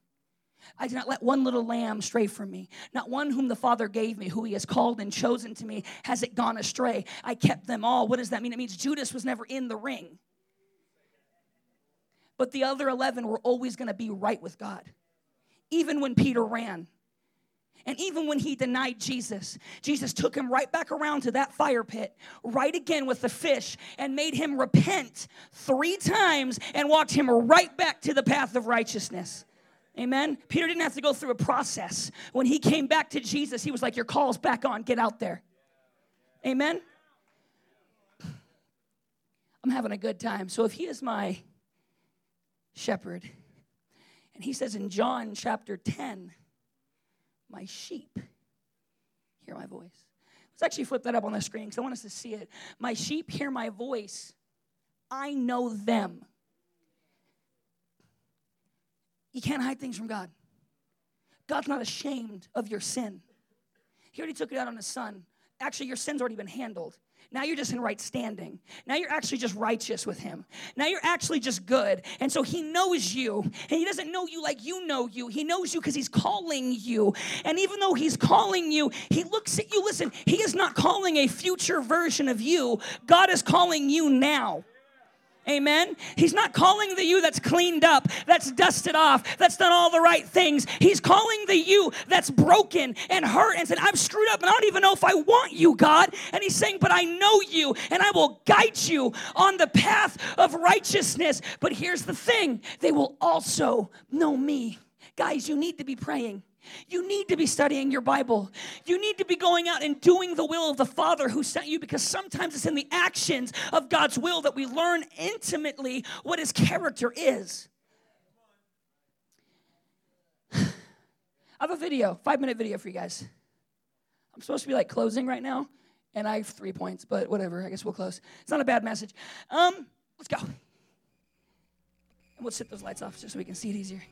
I did not let one little lamb stray from me. Not one whom the Father gave me, who he has called and chosen to me, has it gone astray. I kept them all. What does that mean? It means Judas was never in the ring. But the other 11 were always going to be right with God. Even when Peter ran, and even when he denied Jesus, Jesus took him right back around to that fire pit, right again with the fish, and made him repent three times and walked him right back to the path of righteousness. Amen. Peter didn't have to go through a process. When he came back to Jesus, he was like, Your call's back on, get out there. Amen. I'm having a good time. So if he is my shepherd, and he says in John chapter 10, My sheep hear my voice. Let's actually flip that up on the screen because I want us to see it. My sheep hear my voice. I know them. You can't hide things from God. God's not ashamed of your sin. He already took it out on his son. Actually, your sin's already been handled. Now you're just in right standing. Now you're actually just righteous with him. Now you're actually just good. And so he knows you, and he doesn't know you like you know you. He knows you because he's calling you. And even though he's calling you, he looks at you. Listen, he is not calling a future version of you, God is calling you now. Amen. He's not calling the you that's cleaned up, that's dusted off, that's done all the right things. He's calling the you that's broken and hurt and said, I'm screwed up and I don't even know if I want you, God. And he's saying, But I know you and I will guide you on the path of righteousness. But here's the thing they will also know me. Guys, you need to be praying. You need to be studying your Bible. You need to be going out and doing the will of the Father who sent you because sometimes it's in the actions of God's will that we learn intimately what His character is. [sighs] I have a video, five minute video for you guys. I'm supposed to be like closing right now, and I have three points, but whatever. I guess we'll close. It's not a bad message. Um, let's go. And we'll sit those lights off just so we can see it easier.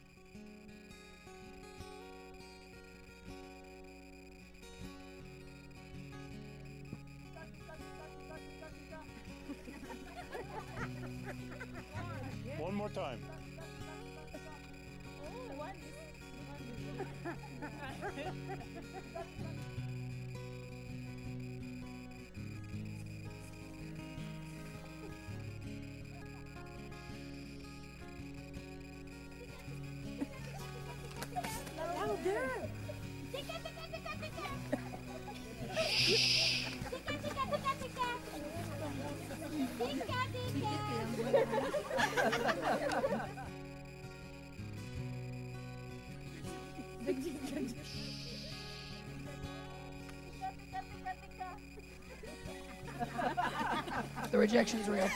The rejection's real.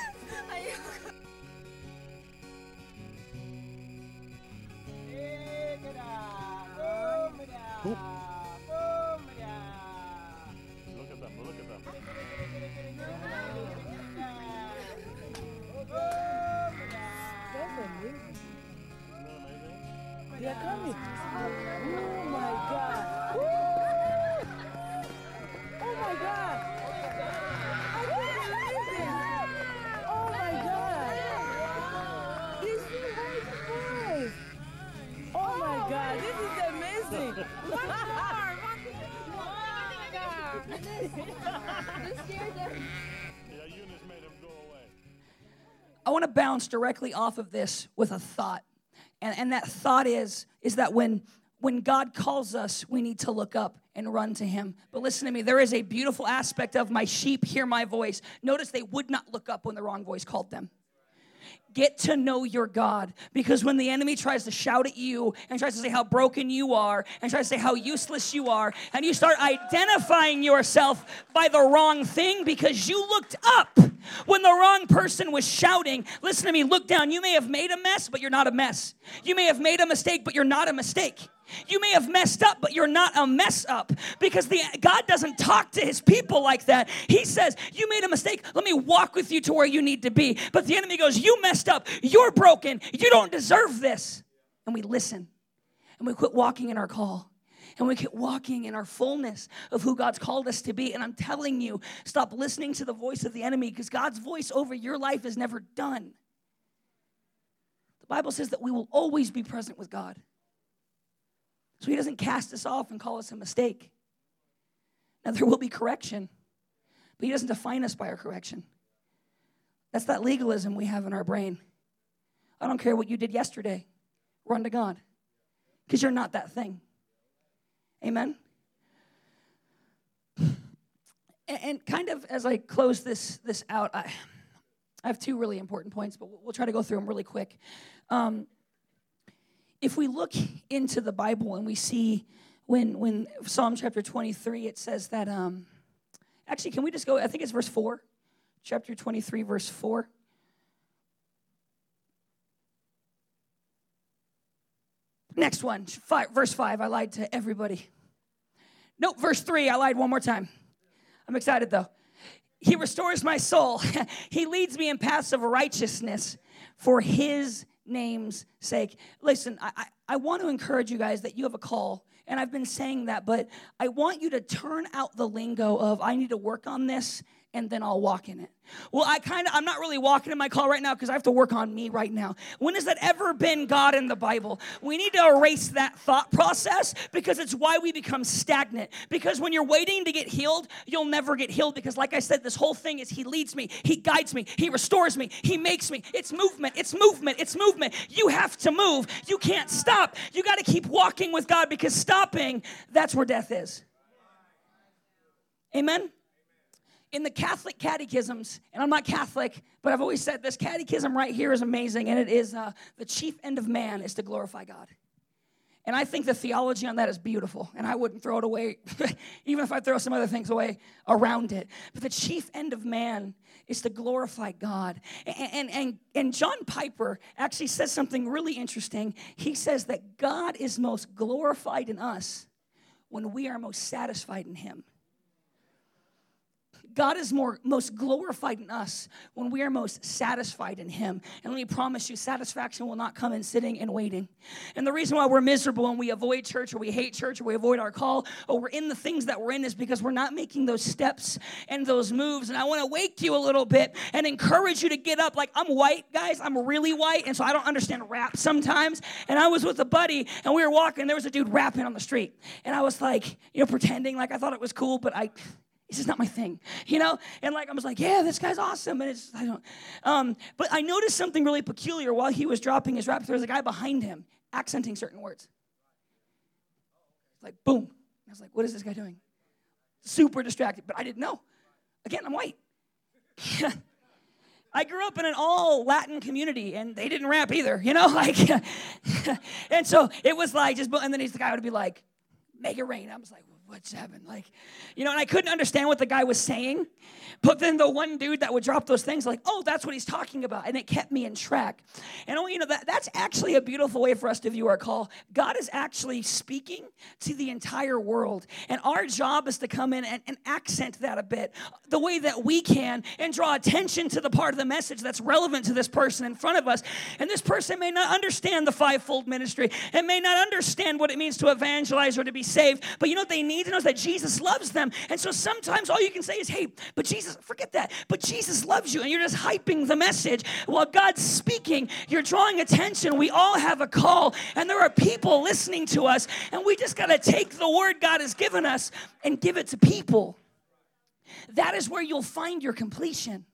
Bounce directly off of this with a thought. And, and that thought is, is that when, when God calls us, we need to look up and run to him. But listen to me, there is a beautiful aspect of my sheep hear my voice. Notice they would not look up when the wrong voice called them. Get to know your God because when the enemy tries to shout at you and tries to say how broken you are and tries to say how useless you are, and you start identifying yourself by the wrong thing because you looked up when the wrong person was shouting, listen to me, look down. You may have made a mess, but you're not a mess. You may have made a mistake, but you're not a mistake. You may have messed up, but you're not a mess up because the God doesn't talk to his people like that. He says, "You made a mistake. Let me walk with you to where you need to be." But the enemy goes, "You messed up. You're broken. You don't deserve this." And we listen. And we quit walking in our call. And we quit walking in our fullness of who God's called us to be. And I'm telling you, stop listening to the voice of the enemy because God's voice over your life is never done. The Bible says that we will always be present with God. So he doesn't cast us off and call us a mistake. Now, there will be correction, but he doesn't define us by our correction. That's that legalism we have in our brain. I don't care what you did yesterday, run to God because you're not that thing. Amen? And, kind of as I close this, this out, I, I have two really important points, but we'll, try to go through them really quick. Um, if we look into the Bible and we see when when Psalm chapter 23 it says that um actually can we just go I think it's verse 4 chapter 23 verse 4 Next one, five, verse 5. I lied to everybody. Nope, verse 3. I lied one more time. I'm excited though. He restores my soul. [laughs] he leads me in paths of righteousness for his name's sake. Listen, I, I, I want to encourage you guys that you have a call and I've been saying that, but I want you to turn out the lingo of I need to work on this and then I'll walk in it. Well, I kind of, I'm not really walking in my call right now because I have to work on me right now. When has that ever been God in the Bible? We need to erase that thought process because it's why we become stagnant. Because when you're waiting to get healed, you'll never get healed because, like I said, this whole thing is He leads me, He guides me, He restores me, He makes me. It's movement, it's movement, it's movement. You have to move. You can't stop. You got to keep walking with God because stopping, that's where death is. Amen? In the Catholic catechisms, and I'm not Catholic, but I've always said this catechism right here is amazing, and it is uh, the chief end of man is to glorify God. And I think the theology on that is beautiful, and I wouldn't throw it away, [laughs] even if I throw some other things away around it. But the chief end of man is to glorify God. And, and, and, and John Piper actually says something really interesting. He says that God is most glorified in us when we are most satisfied in Him. God is more most glorified in us when we are most satisfied in Him. And let me promise you, satisfaction will not come in sitting and waiting. And the reason why we're miserable and we avoid church or we hate church or we avoid our call or we're in the things that we're in is because we're not making those steps and those moves. And I want to wake you a little bit and encourage you to get up. Like I'm white, guys. I'm really white, and so I don't understand rap sometimes. And I was with a buddy and we were walking. And there was a dude rapping on the street, and I was like, you know, pretending like I thought it was cool, but I it's is not my thing, [laughs] you know? And like, I was like, yeah, this guy's awesome. And it's, I don't, um, but I noticed something really peculiar while he was dropping his rap. There was a guy behind him accenting certain words. Like, boom. I was like, what is this guy doing? Super distracted, but I didn't know. Again, I'm white. [laughs] I grew up in an all Latin community and they didn't rap either, you know? [laughs] Like, and so it was like just, and then he's the guy would be like, make it rain. I was like, what's happened? Like, you know, and I couldn't understand what the guy was saying. But then the one dude that would drop those things, like, oh, that's what he's talking about. And it kept me in track. And, you know, that, that's actually a beautiful way for us to view our call. God is actually speaking to the entire world. And our job is to come in and, and accent that a bit the way that we can and draw attention to the part of the message that's relevant to this person in front of us. And this person may not understand the fivefold ministry and may not understand what it means to evangelize or to be saved. But you know what they need to know is that Jesus loves them. And so sometimes all you can say is, hey, but Jesus Jesus, forget that. But Jesus loves you, and you're just hyping the message. While God's speaking, you're drawing attention. We all have a call, and there are people listening to us, and we just got to take the word God has given us and give it to people. That is where you'll find your completion.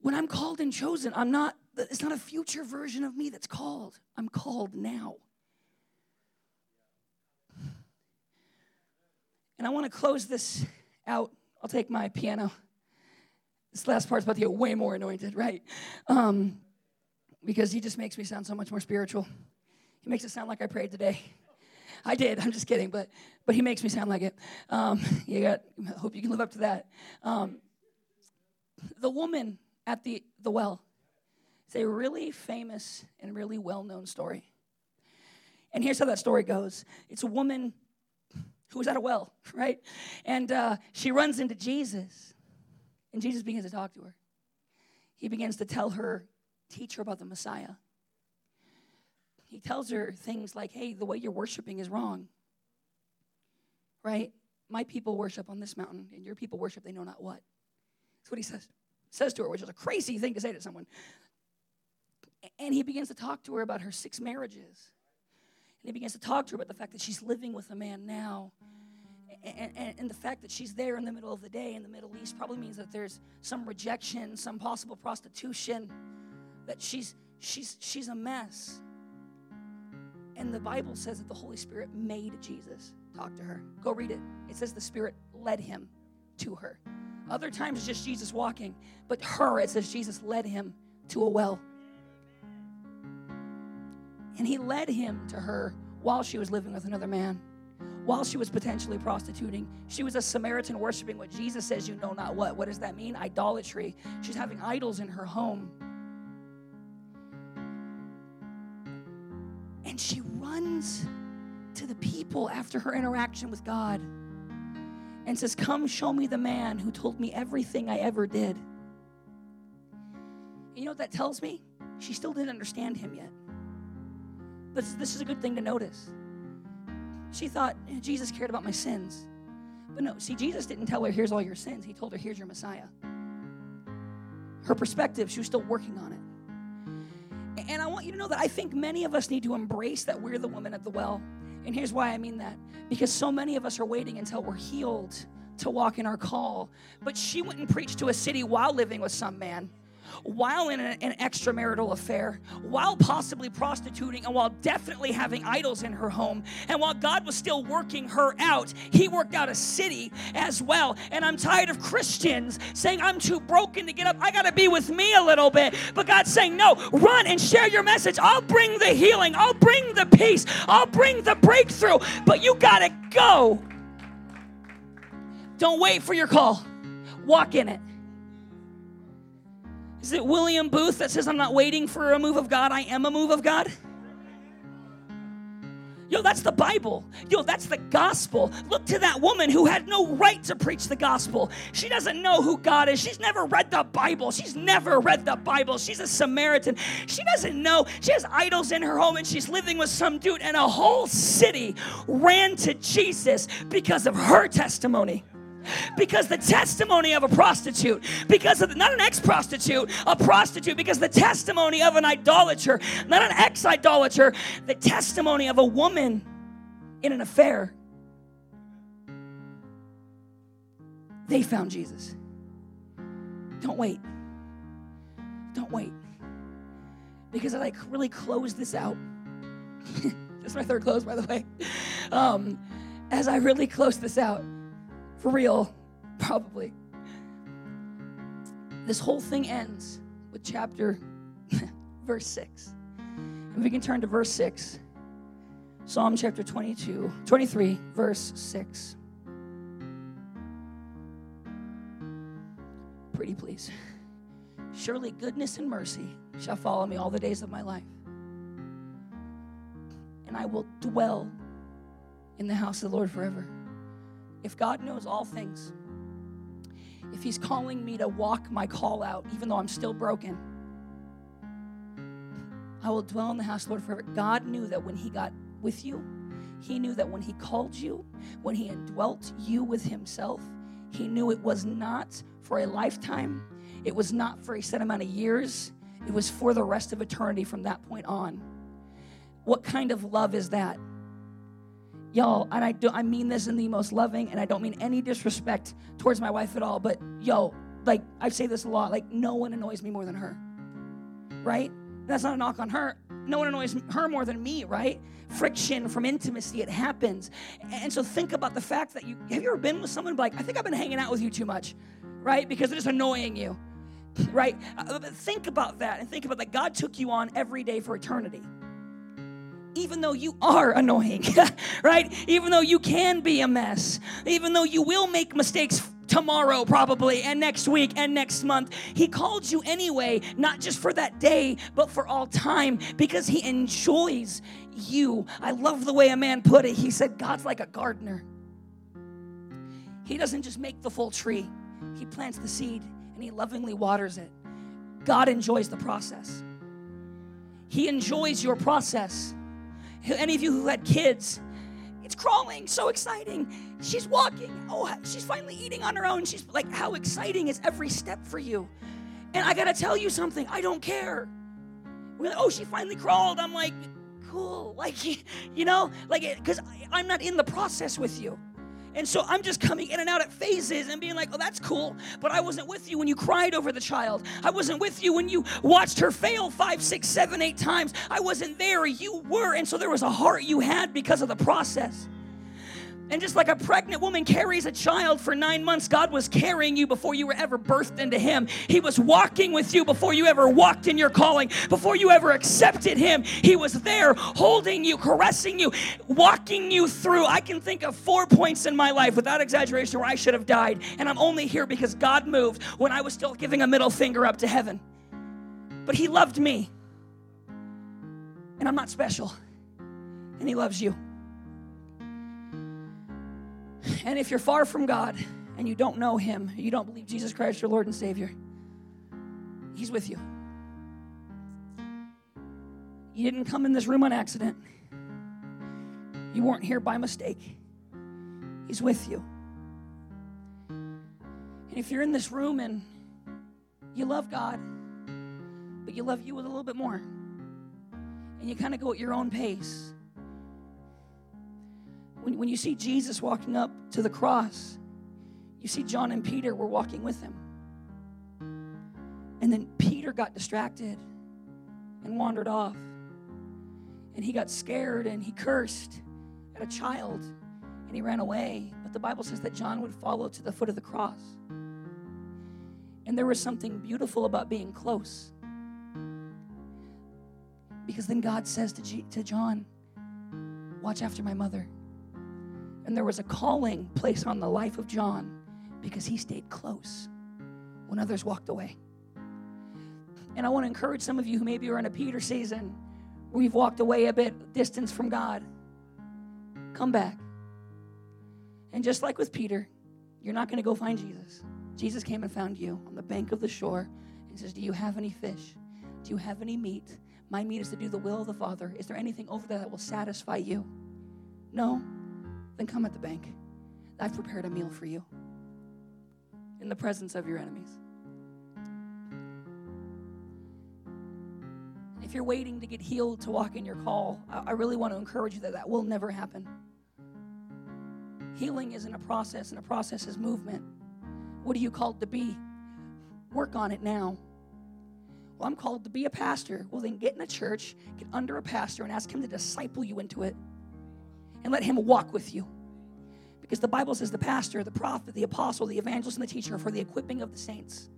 When I'm called and chosen, I'm not, it's not a future version of me that's called. I'm called now. And I want to close this out I'll take my piano. This last part's about to get way more anointed, right? Um, because he just makes me sound so much more spiritual. He makes it sound like I prayed today. I did. I'm just kidding, but but he makes me sound like it. Um, [laughs] you got. Hope you can live up to that. Um, the woman at the the well. It's a really famous and really well known story. And here's how that story goes. It's a woman who was at a well, [laughs] right? And uh, she runs into Jesus, and Jesus begins to talk to her. He begins to tell her, teach her about the Messiah. He tells her things like, hey, the way you're worshiping is wrong, right? My people worship on this mountain, and your people worship they know not what. That's what he says, says to her, which is a crazy thing to say to someone. And he begins to talk to her about her six marriages and he begins to talk to her about the fact that she's living with a man now. And, and, and, the fact that she's there in the middle of the day in the Middle East probably means that there's some rejection, some possible prostitution, that she's, she's, she's a mess. And the Bible says that the Holy Spirit made Jesus talk to her. Go read it. It says the Spirit led him to her. Other times it's just Jesus walking, but her, it says Jesus led him to a well. And he led him to her while she was living with another man, while she was potentially prostituting. She was a Samaritan worshiping what Jesus says you know not what. What does that mean? Idolatry. She's having idols in her home. And she runs to the people after her interaction with God and says, Come show me the man who told me everything I ever did. You know what that tells me? She still didn't understand him yet. But this is a good thing to notice. She thought eh, Jesus cared about my sins. But no, see, Jesus didn't tell her, here's all your sins. He told her, here's your Messiah. Her perspective, she was still working on it. And I want you to know that I think many of us need to embrace that we're the woman at the well. And here's why I mean that because so many of us are waiting until we're healed to walk in our call. But she went and preached to a city while living with some man while in an, extramarital affair, while possibly prostituting, and while definitely having idols in her home. And while God was still working her out, He worked out a city as well. And I'm tired of Christians saying, I'm too broken to get up. I got to be with me a little bit. But God's saying, No, run and share your message. I'll bring the healing, I'll bring the peace, I'll bring the breakthrough. But you got to go. Don't wait for your call, walk in it. Is it William Booth that says, I'm not waiting for a move of God, I am a move of God? Yo, that's the Bible. Yo, that's the gospel. Look to that woman who had no right to preach the gospel. She doesn't know who God is. She's never read the Bible. She's never read the Bible. She's a Samaritan. She doesn't know. She has idols in her home and she's living with some dude, and a whole city ran to Jesus because of her testimony because the testimony of a prostitute, because of not an ex prostitute, a prostitute, because the testimony of an idolater, not an ex idolater, the testimony of a woman in an affair. They found Jesus. Don't wait. Don't wait. Because I like really close this out. [laughs] That's my third close, by the way. Um, as I really close this out, for real, probably. This whole thing ends with chapter, [laughs] verse 6. If we can turn to verse 6, Psalm chapter 22, 23, verse 6. Pretty please. Surely goodness and mercy shall follow me all the days of my life. And I will dwell in the house of the Lord forever. If God knows all things, if He's calling me to walk my call out, even though I'm still broken, I will dwell in the house, Lord, forever. God knew that when He got with you, He knew that when He called you, when He indwelt you with Himself, He knew it was not for a lifetime, it was not for a set amount of years, it was for the rest of eternity from that point on. What kind of love is that? Y'all and i do i mean this in the most loving and i don't mean any disrespect towards my wife at all but yo like i say this a lot like no one annoys me more than her right? That's not a knock on her. No one annoys her more than me right? Friction from intimacy it happens. And so think about the fact that you have you ever been with someone like i think i've been hanging out with you too much right? Because they're just annoying you right? Uh, think about that and think about that god took you on every day for eternity even though you are [laughs] annoying, right? Even though you can be a mess, even though you will make mistakes tomorrow, probably, and next week, and next month. He called you anyway, not just for that day, but for all time, because He enjoys you. I love the way a man put it. He said, God's like a gardener. He doesn't just make the full tree, He plants the seed and He lovingly waters it. God enjoys the process. He enjoys your process. Any of you who had kids, it's crawling, so exciting. She's walking. Oh, she's finally eating on her own. She's like, how exciting is every step for you? And I gotta tell you something, I don't care. We're like, oh, she finally crawled. I'm like, cool. [laughs] Like, you know, like, because I'm not in the process with you. And so I'm just coming in and out at phases and being like, oh, that's cool. But I wasn't with you when you cried over the child. I wasn't with you when you watched her fail five, six, seven, eight times. I wasn't there. You were. And so there was a heart you had because of the process. And just like a pregnant woman carries a child for nine months, God was carrying you before you were ever birthed into Him. He was walking with you before you ever walked in your calling, before you ever accepted Him. He was there holding you, caressing you, walking you through. I can think of four points in my life without exaggeration where I should have died. And I'm only here because God moved when I was still giving a middle finger up to heaven. But He loved me. And I'm not special. And He loves you. And if you're far from God and you don't know Him, you don't believe Jesus Christ, your Lord and Savior, He's with you. You didn't come in this room on accident, you weren't here by mistake. He's with you. And if you're in this room and you love God, but you love you a little bit more, and you kind of go at your own pace, when, when you see Jesus walking up to the cross, you see John and Peter were walking with him. And then Peter got distracted and wandered off. And he got scared and he cursed at a child and he ran away. But the Bible says that John would follow to the foot of the cross. And there was something beautiful about being close. Because then God says to, G- to John, Watch after my mother. And there was a calling placed on the life of John because he stayed close when others walked away. And I want to encourage some of you who maybe are in a Peter season where you've walked away a bit distance from God. Come back. And just like with Peter, you're not going to go find Jesus. Jesus came and found you on the bank of the shore and says, Do you have any fish? Do you have any meat? My meat is to do the will of the Father. Is there anything over there that will satisfy you? No? Then come at the bank. I've prepared a meal for you in the presence of your enemies. If you're waiting to get healed to walk in your call, I really want to encourage you that that will never happen. Healing isn't a process, and a process is movement. What are you called to be? Work on it now. Well, I'm called to be a pastor. Well, then get in a church, get under a pastor, and ask him to disciple you into it and let him walk with you. Because the Bible says the pastor, the prophet, the apostle, the evangelist, and the teacher are for the equipping of the saints.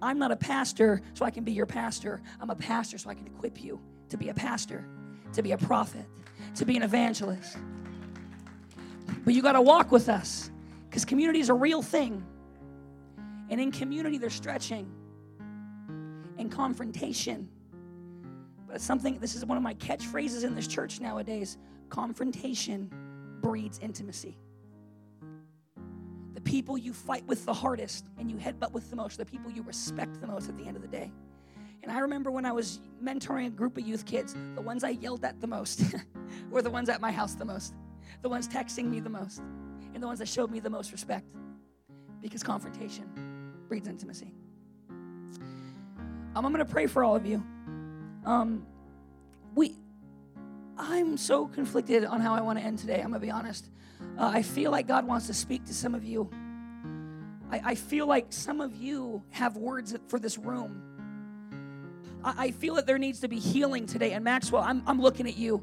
I'm not a pastor so I can be your pastor. I'm a pastor so I can equip you to be a pastor, to be a prophet, to be an evangelist. But you got to walk with us because community is a real thing. And in community, there's stretching and confrontation. But something, this is one of my catchphrases in this church nowadays confrontation breeds intimacy. The people you fight with the hardest and you headbutt with the most are the people you respect the most at the end of the day. And I remember when I was mentoring a group of youth kids, the ones I yelled at the most [laughs] were the ones at my house the most, the ones texting me the most, and the ones that showed me the most respect. Because confrontation breeds intimacy. Um, I'm going to pray for all of you. Um, we, I'm so conflicted on how I want to end today. I'm going to be honest. Uh, I feel like God wants to speak to some of you. I, I feel like some of you have words for this room. I, feel that there needs to be healing today. And Maxwell, I'm, I'm looking at you.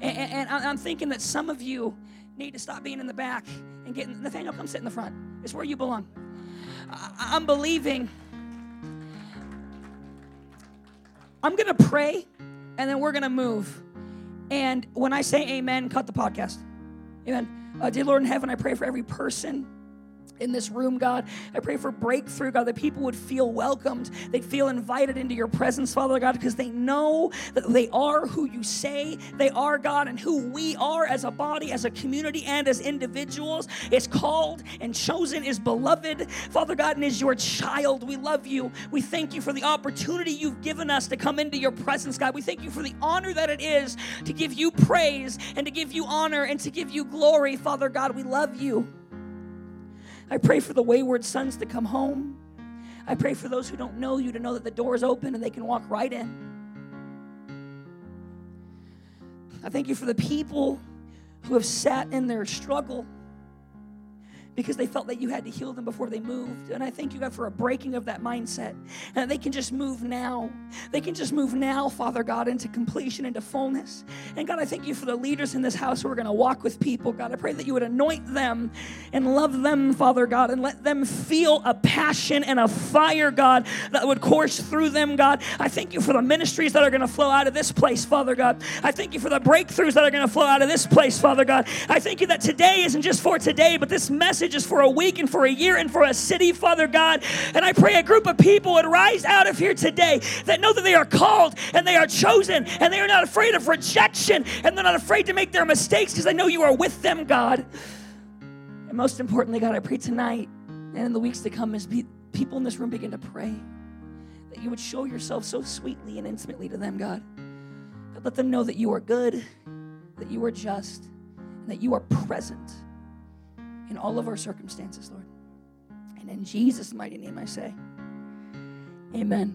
And, and, I'm thinking that some of you need to stop being in the back and get Nathaniel, come sit in the front. It's where you belong. I, I'm believing. I'm going to pray and then we're going to move. And when I say amen, cut the podcast. Amen. Uh, dear Lord in heaven, I pray for every person in this room, God. I pray for breakthrough, God, that people would feel welcomed. They'd feel invited into your presence, Father God, because they know that they are who you say they are, God, and who we are as a body, as a community, and as individuals is called and chosen, is beloved, Father God, and is your child. We love you. We thank you for the opportunity you've given us to come into your presence, God. We thank you for the honor that it is to give you praise and to give you honor and to give you glory, Father God. We love you. I pray for the wayward sons to come home. I pray for those who don't know you to know that the door is open and they can walk right in. I thank you for the people who have sat in their struggle because they felt that you had to heal them before they moved. And I thank you, God, for a breaking of that mindset. And they can just move now. They can just move now, Father God, into completion, into fullness. And God, I thank you for the leaders in this house who are going to walk with people. God, I pray that you would anoint them and love them, Father God, and let them feel a passion and a fire, God, that would course through them, God. I thank you for the ministries that are going to flow out of this place, Father God. I thank you for the breakthroughs that are going to flow out of this place, Father God. I thank you that today isn't just for today, but this message is for a week and for a year and for a city, Father God. And I pray a group of people would rise out of here today that know that they are called and they are chosen and they are not afraid of rejection and they're not afraid to make their mistakes because they know you are with them, God. And most importantly, God, I pray tonight and in the weeks to come as people in this room begin to pray that you would show yourself so sweetly and intimately to them, God. God let them know that you are good, that you are just, and that you are present in all of our circumstances, Lord. And in Jesus' mighty name I say, Amen.